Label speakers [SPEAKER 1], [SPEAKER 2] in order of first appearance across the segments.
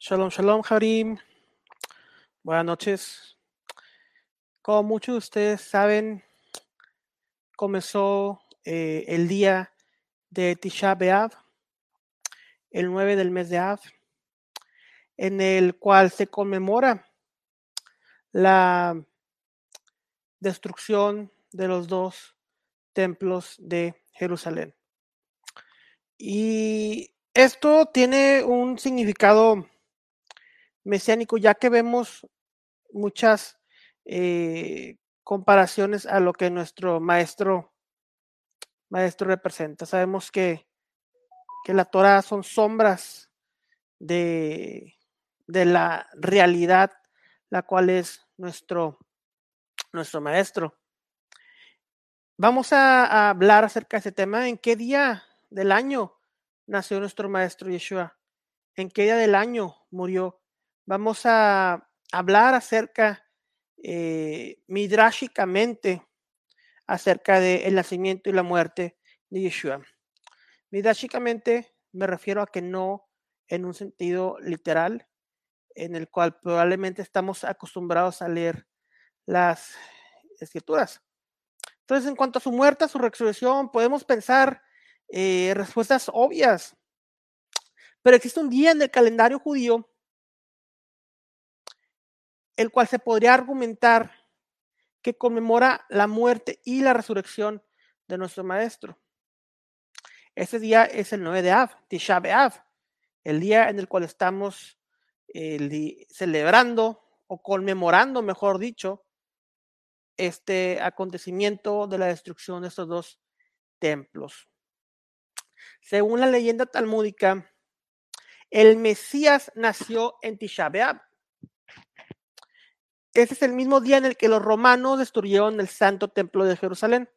[SPEAKER 1] Shalom, shalom, Harim. Buenas noches. Como muchos de ustedes saben, comenzó eh, el día de Tisha B'Av, el 9 del mes de Av, en el cual se conmemora la destrucción de los dos templos de Jerusalén. Y esto tiene un significado mesiánico, ya que vemos muchas eh, comparaciones a lo que nuestro maestro maestro representa. Sabemos que, que la Torah son sombras de, de la realidad, la cual es nuestro, nuestro maestro. Vamos a, a hablar acerca de ese tema. ¿En qué día del año nació nuestro maestro Yeshua? ¿En qué día del año murió? Vamos a hablar acerca eh, acerca del nacimiento y la muerte de Yeshua. Midrashicamente me refiero a que no en un sentido literal, en el cual probablemente estamos acostumbrados a leer las escrituras. Entonces, en cuanto a su muerte, a su resurrección, podemos pensar eh, respuestas obvias. Pero existe un día en el calendario judío el cual se podría argumentar que conmemora la muerte y la resurrección de nuestro Maestro. Ese día es el 9 de Av, Tisha B'Av, el día en el cual estamos celebrando o conmemorando, mejor dicho, este acontecimiento de la destrucción de estos dos templos. Según la leyenda talmúdica, el Mesías nació en Tisha B'Av, ese es el mismo día en el que los romanos destruyeron el santo templo de Jerusalén.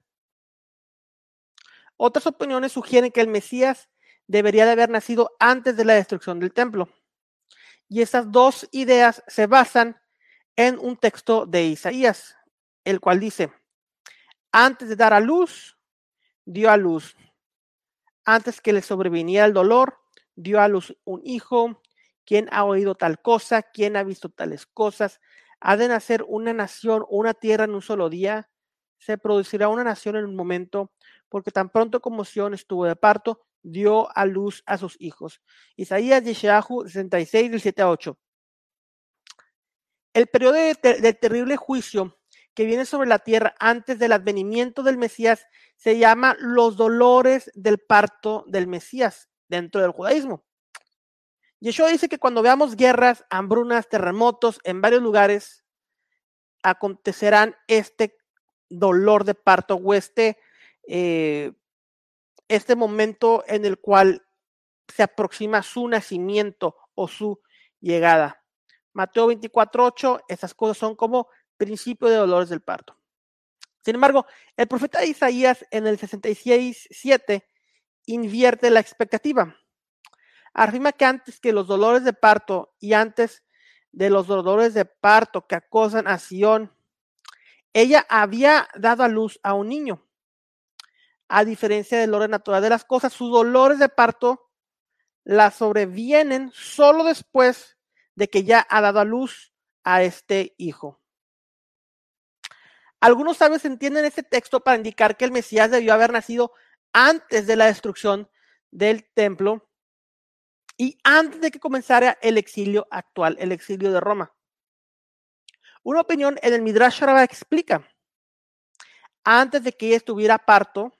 [SPEAKER 1] Otras opiniones sugieren que el Mesías debería de haber nacido antes de la destrucción del templo. Y esas dos ideas se basan en un texto de Isaías, el cual dice, antes de dar a luz, dio a luz. Antes que le sobreviniera el dolor, dio a luz un hijo. ¿Quién ha oído tal cosa? ¿Quién ha visto tales cosas? ¿Ha de nacer una nación o una tierra en un solo día? Se producirá una nación en un momento, porque tan pronto como Sion estuvo de parto, dio a luz a sus hijos. Isaías Yeshahu 66, del 7 a 8. El periodo de, de, terrible juicio que viene sobre la tierra antes del advenimiento del Mesías se llama los dolores del parto del Mesías dentro del judaísmo. Yeshua dice que cuando veamos guerras, hambrunas, terremotos en varios lugares, acontecerán este dolor de parto o este, eh, este momento en el cual se aproxima su nacimiento o su llegada. Mateo 24:8, esas cosas son como principio de dolores del parto. Sin embargo, el profeta Isaías en el 66:7 invierte la expectativa afirma que antes que los dolores de parto y antes de los dolores de parto que acosan a Sión, ella había dado a luz a un niño. A diferencia del orden natural de las cosas, sus dolores de parto la sobrevienen solo después de que ya ha dado a luz a este hijo. Algunos sabios entienden este texto para indicar que el Mesías debió haber nacido antes de la destrucción del templo y antes de que comenzara el exilio actual, el exilio de Roma. Una opinión en el Midrash Rabbah explica, antes de que ella estuviera parto,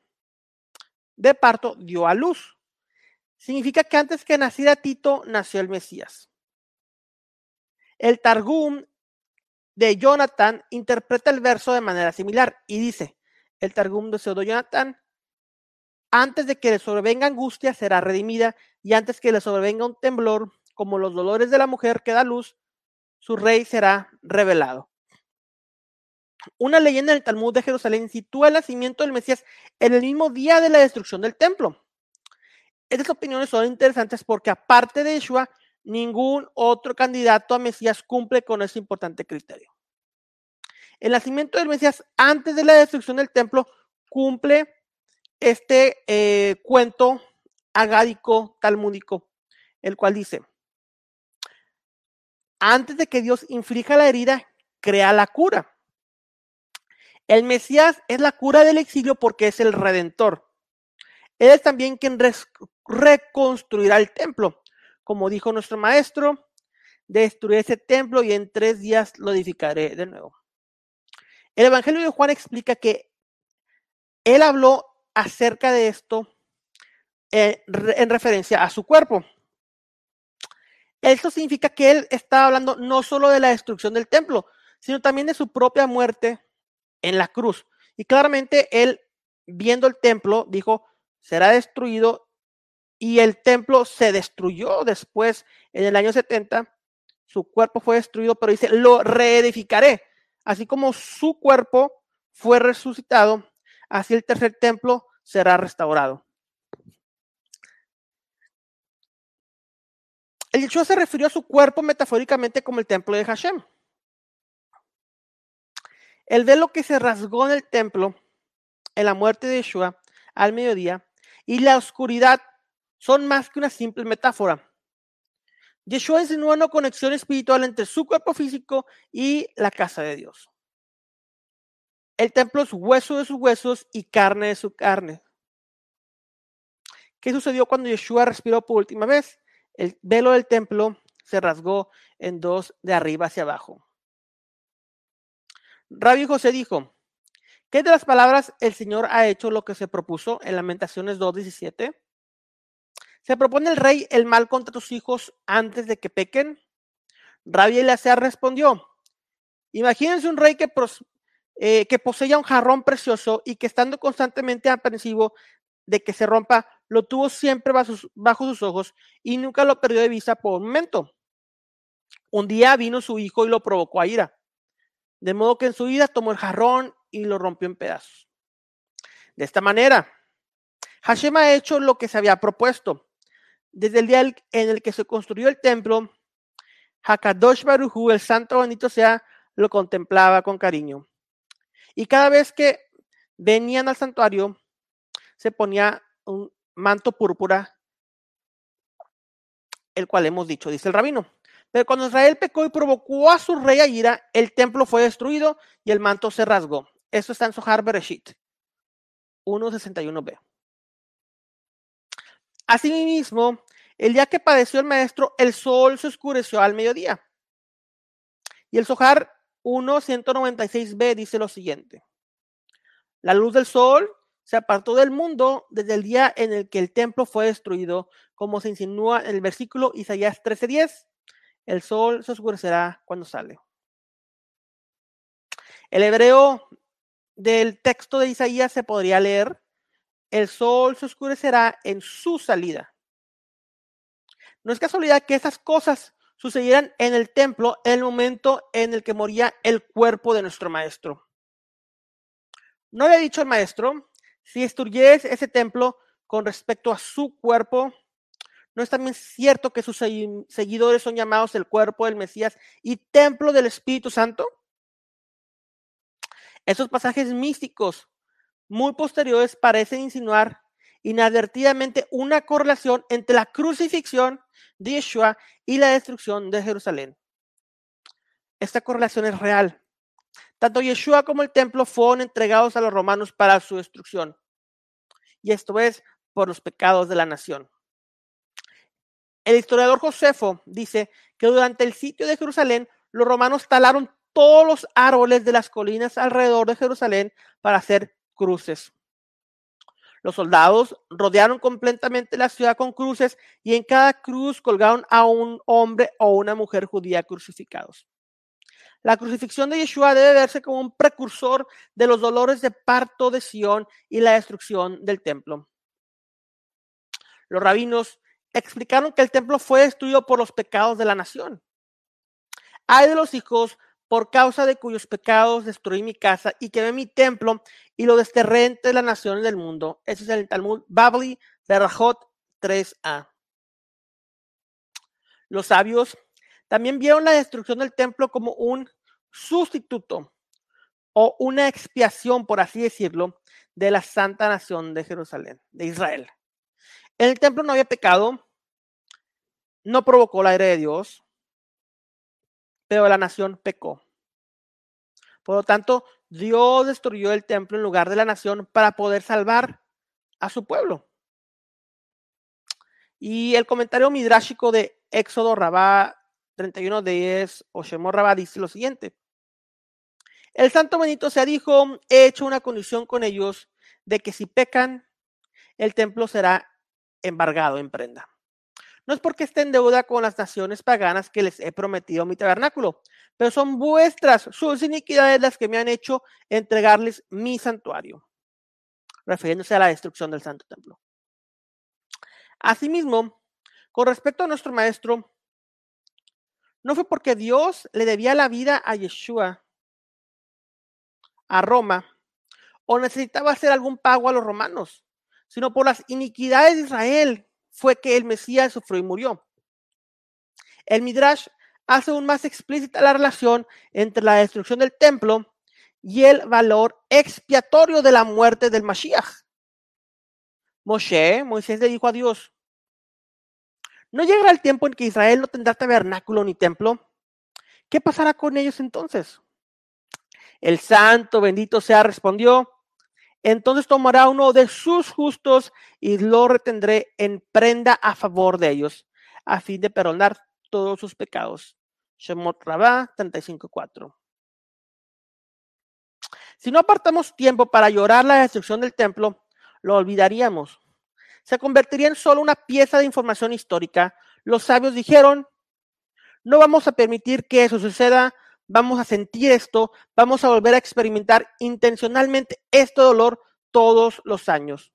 [SPEAKER 1] de parto dio a luz. Significa que antes que naciera Tito, nació el Mesías. El Targum de Jonathan interpreta el verso de manera similar y dice, el Targum de Pseudo Jonathan antes de que le sobrevenga angustia, será redimida, y antes que le sobrevenga un temblor, como los dolores de la mujer que da luz, su rey será revelado. Una leyenda del Talmud de Jerusalén sitúa el nacimiento del Mesías en el mismo día de la destrucción del templo. Estas opiniones son interesantes porque aparte de Yeshua, ningún otro candidato a Mesías cumple con ese importante criterio. El nacimiento del Mesías antes de la destrucción del templo cumple este eh, cuento agádico talmúdico, el cual dice, antes de que Dios inflija la herida, crea la cura. El Mesías es la cura del exilio porque es el redentor. Él es también quien reconstruirá el templo. Como dijo nuestro maestro, destruiré ese templo y en tres días lo edificaré de nuevo. El Evangelio de Juan explica que él habló acerca de esto en referencia a su cuerpo. Esto significa que él está hablando no solo de la destrucción del templo, sino también de su propia muerte en la cruz. Y claramente él, viendo el templo, dijo, será destruido y el templo se destruyó después en el año 70. Su cuerpo fue destruido, pero dice, lo reedificaré. Así como su cuerpo fue resucitado, así el tercer templo será restaurado. El Yeshua se refirió a su cuerpo metafóricamente como el templo de Hashem. El velo que se rasgó en el templo en la muerte de Yeshua al mediodía y la oscuridad son más que una simple metáfora. Yeshua insinuó una conexión espiritual entre su cuerpo físico y la casa de Dios. El templo es hueso de sus huesos y carne de su carne. ¿Qué sucedió cuando Yeshua respiró por última vez? El velo del templo se rasgó en dos de arriba hacia abajo. Rabbi José dijo, ¿qué de las palabras el Señor ha hecho lo que se propuso en Lamentaciones 2.17? ¿Se propone el rey el mal contra tus hijos antes de que pequen? Rabbi Eleazar respondió, imagínense un rey que, eh, que poseía un jarrón precioso y que estando constantemente aprensivo de que se rompa, lo tuvo siempre bajo sus, ojos y nunca lo perdió de vista por un momento. Un día vino su hijo y lo provocó a ira. De modo que en su ira tomó el jarrón y lo rompió en pedazos. De esta manera, Hashem ha hecho lo que se había propuesto. Desde el día en el que se construyó el templo, Hakadosh Baruchu, el santo bendito sea, lo contemplaba con cariño. Y cada vez que venían al santuario, se ponía un manto púrpura, el cual hemos dicho, dice el rabino. Pero cuando Israel pecó y provocó a su rey a ira, el templo fue destruido y el manto se rasgó. Eso está en Sohar Bereshit 1.61b. Asimismo, el día que padeció el maestro, el sol se oscureció al mediodía. Y el Sohar 1.196b dice lo siguiente. La luz del sol se apartó del mundo desde el día en el que el templo fue destruido, como se insinúa en el versículo Isaías 13:10. El sol se oscurecerá cuando sale. El hebreo del texto de Isaías se podría leer, el sol se oscurecerá en su salida. No es casualidad que esas cosas sucedieran en el templo el momento en el que moría el cuerpo de nuestro maestro. No le ha dicho el maestro si destruyes ese templo con respecto a su cuerpo, ¿no es también cierto que sus seguidores son llamados el cuerpo del Mesías y templo del Espíritu Santo? Esos pasajes místicos muy posteriores parecen insinuar inadvertidamente una correlación entre la crucifixión de Yeshua y la destrucción de Jerusalén. Esta correlación es real. Tanto Yeshua como el templo fueron entregados a los romanos para su destrucción. Y esto es por los pecados de la nación. El historiador Josefo dice que durante el sitio de Jerusalén, los romanos talaron todos los árboles de las colinas alrededor de Jerusalén para hacer cruces. Los soldados rodearon completamente la ciudad con cruces y en cada cruz colgaron a un hombre o una mujer judía crucificados. La crucifixión de Yeshua debe verse como un precursor de los dolores de parto de Sión y la destrucción del templo. Los rabinos explicaron que el templo fue destruido por los pecados de la nación. Hay de los hijos por causa de cuyos pecados destruí mi casa y quemé mi templo y lo desterré entre las naciones del mundo. Ese es el Talmud Babli Berajot 3a. Los sabios también vieron la destrucción del templo como un sustituto o una expiación, por así decirlo, de la santa nación de Jerusalén, de Israel. En el templo no había pecado, no provocó la ira de Dios, pero la nación pecó. Por lo tanto, Dios destruyó el templo en lugar de la nación para poder salvar a su pueblo. Y el comentario midrásico de Éxodo Rabá 31.10 o Shemor Rabá dice lo siguiente. El santo Benito se dijo, he hecho una condición con ellos de que si pecan, el templo será embargado en prenda. No es porque esté en deuda con las naciones paganas que les he prometido mi tabernáculo, pero son vuestras, sus iniquidades las que me han hecho entregarles mi santuario, refiriéndose a la destrucción del santo templo. Asimismo, con respecto a nuestro maestro, no fue porque Dios le debía la vida a Yeshua, a Roma, o necesitaba hacer algún pago a los romanos, sino por las iniquidades de Israel fue que el Mesías sufrió y murió. El Midrash hace aún más explícita la relación entre la destrucción del templo y el valor expiatorio de la muerte del Mashiach. Moshe, Moisés le dijo a Dios, ¿no llegará el tiempo en que Israel no tendrá tabernáculo ni templo? ¿Qué pasará con ellos entonces? El santo bendito sea respondió, entonces tomará uno de sus justos y lo retendré en prenda a favor de ellos, a fin de perdonar todos sus pecados. Shemot Rabá 35.4. Si no apartamos tiempo para llorar la destrucción del templo, lo olvidaríamos. Se convertiría en solo una pieza de información histórica. Los sabios dijeron, no vamos a permitir que eso suceda, vamos a sentir esto, vamos a volver a experimentar intencionalmente este dolor todos los años.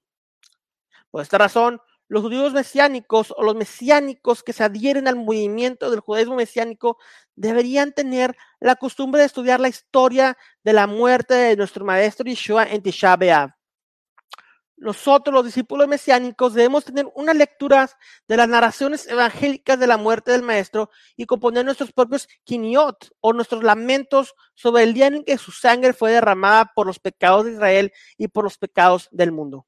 [SPEAKER 1] Por esta razón, los judíos mesiánicos o los mesiánicos que se adhieren al movimiento del judaísmo mesiánico deberían tener la costumbre de estudiar la historia de la muerte de nuestro maestro Yeshua en Tisha nosotros los discípulos mesiánicos debemos tener una lectura de las narraciones evangélicas de la muerte del maestro y componer nuestros propios quiniot o nuestros lamentos sobre el día en que su sangre fue derramada por los pecados de Israel y por los pecados del mundo.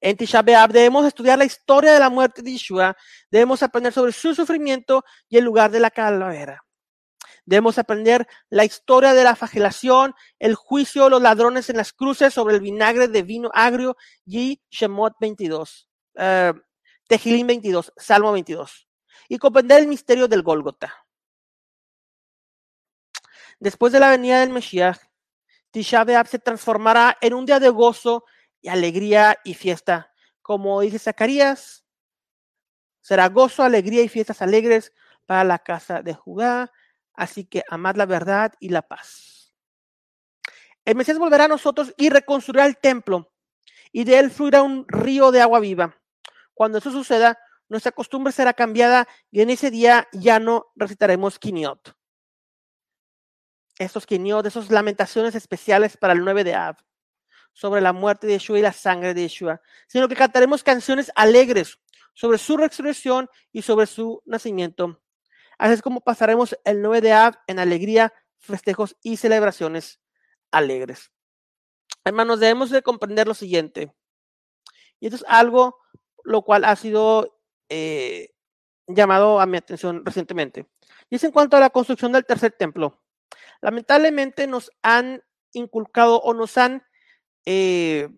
[SPEAKER 1] En Tisha debemos estudiar la historia de la muerte de Yeshua, debemos aprender sobre su sufrimiento y el lugar de la calavera. Debemos aprender la historia de la flagelación, el juicio de los ladrones en las cruces sobre el vinagre de vino agrio y Shemot 22, uh, Tejilín 22, Salmo 22. Y comprender el misterio del Gólgota. Después de la venida del Mesías, Tisha se transformará en un día de gozo y alegría y fiesta. Como dice Zacarías, será gozo, alegría y fiestas alegres para la casa de Judá Así que amad la verdad y la paz. El Mesías volverá a nosotros y reconstruirá el templo, y de él fluirá un río de agua viva. Cuando eso suceda, nuestra costumbre será cambiada y en ese día ya no recitaremos quiniot. Estos quiniot, esas lamentaciones especiales para el 9 de Av, sobre la muerte de Yeshua y la sangre de Yeshua, sino que cantaremos canciones alegres sobre su resurrección y sobre su nacimiento Así es como pasaremos el 9 de Av en alegría, festejos y celebraciones alegres. Hermanos, debemos de comprender lo siguiente. Y esto es algo lo cual ha sido eh, llamado a mi atención recientemente. Y es en cuanto a la construcción del tercer templo. Lamentablemente nos han inculcado o nos han eh,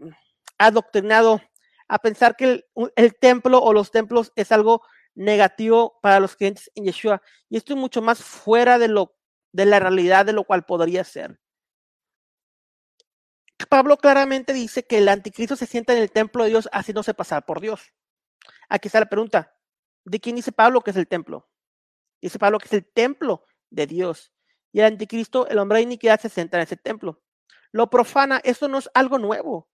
[SPEAKER 1] adoctrinado a pensar que el, el, templo o los templos es algo negativo para los creyentes en Yeshua. Y esto es mucho más fuera de, lo, de la realidad de lo cual podría ser. Pablo claramente dice que el anticristo se sienta en el templo de Dios haciéndose pasar por Dios. Aquí está la pregunta. ¿De quién dice Pablo que es el templo? Dice Pablo que es el templo de Dios. Y el anticristo, el hombre de iniquidad, se sienta en ese templo. Lo profana, eso no es algo nuevo.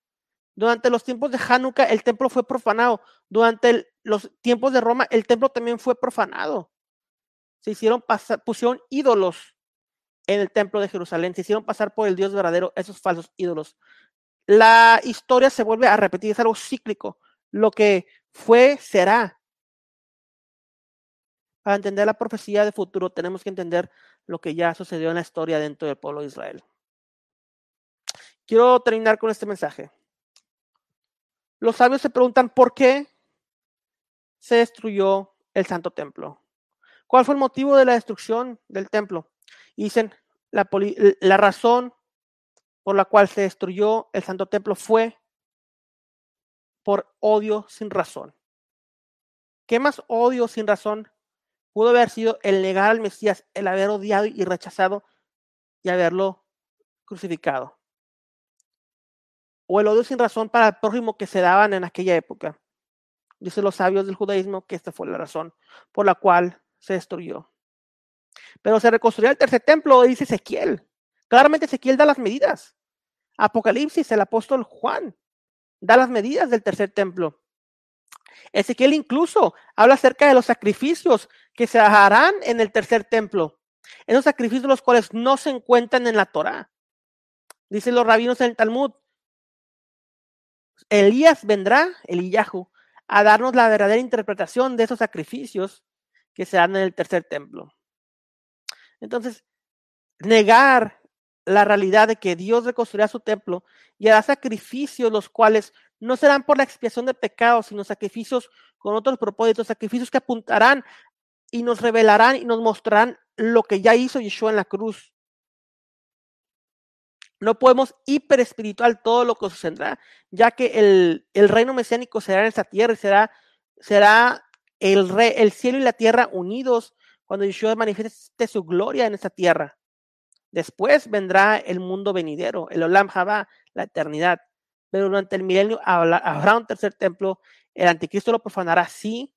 [SPEAKER 1] Durante los tiempos de Hanukkah el templo fue profanado. Durante los tiempos de Roma el templo también fue profanado. Se hicieron pasar, pusieron ídolos en el templo de Jerusalén. Se hicieron pasar por el Dios verdadero esos falsos ídolos. La historia se vuelve a repetir, es algo cíclico. Lo que fue será. Para entender la profecía de futuro tenemos que entender lo que ya sucedió en la historia dentro del pueblo de Israel. Quiero terminar con este mensaje. Los sabios se preguntan por qué se destruyó el santo templo. ¿Cuál fue el motivo de la destrucción del templo? dicen, la, la razón por la cual se destruyó el santo templo fue por odio sin razón. ¿Qué más odio sin razón pudo haber sido el negar al Mesías, el haber odiado y rechazado y haberlo crucificado? O el odio sin razón para el prójimo que se daban en aquella época. Dicen los sabios del judaísmo que esta fue la razón por la cual se destruyó. Pero se reconstruyó el tercer templo, dice Ezequiel. Claramente Ezequiel da las medidas. Apocalipsis, el apóstol Juan, da las medidas del tercer templo. Ezequiel incluso habla acerca de los sacrificios que se harán en el tercer templo. Esos sacrificios los cuales no se encuentran en la Torah. Dicen los rabinos en el Talmud. Elías vendrá, Eliyahu, a darnos la verdadera interpretación de esos sacrificios que se dan en el tercer templo. Entonces, negar la realidad de que Dios reconstruirá su templo y hará sacrificios los cuales no serán por la expiación de pecados, sino sacrificios con otros propósitos, sacrificios que apuntarán y nos revelarán y nos mostrarán lo que ya hizo Yeshua en la cruz. No podemos hiper espiritual todo lo que sucederá, ya que el, el, reino mesiánico será en esta tierra y será, será el, re, el cielo y la tierra unidos cuando Yeshua manifieste su gloria en esta tierra. Después vendrá el mundo venidero, el Olam Jabá, la eternidad. Pero durante el milenio habrá un tercer templo, el anticristo lo profanará, sí,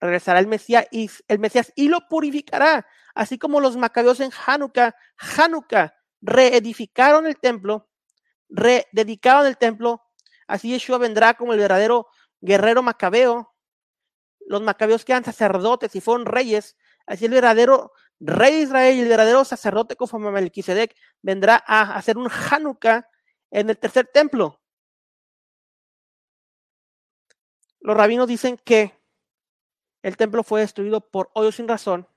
[SPEAKER 1] regresará el Mesías y, el Mesías y lo purificará, así como los macabeos en Hanukkah, Hanukkah reedificaron el templo, rededicaron el templo, así Yeshua vendrá como el verdadero guerrero macabeo. Los macabeos que sacerdotes y fueron reyes, así el verdadero rey de Israel y el verdadero sacerdote conforme a Melquisedec vendrá a hacer un Hanukkah en el tercer templo. Los rabinos dicen que el templo fue destruido por odio sin razón.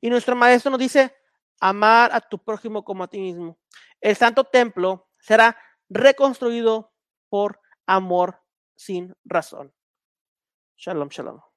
[SPEAKER 1] Y nuestro maestro nos dice, amar a tu prójimo como a ti mismo. El santo templo será reconstruido por amor sin razón. Shalom, shalom.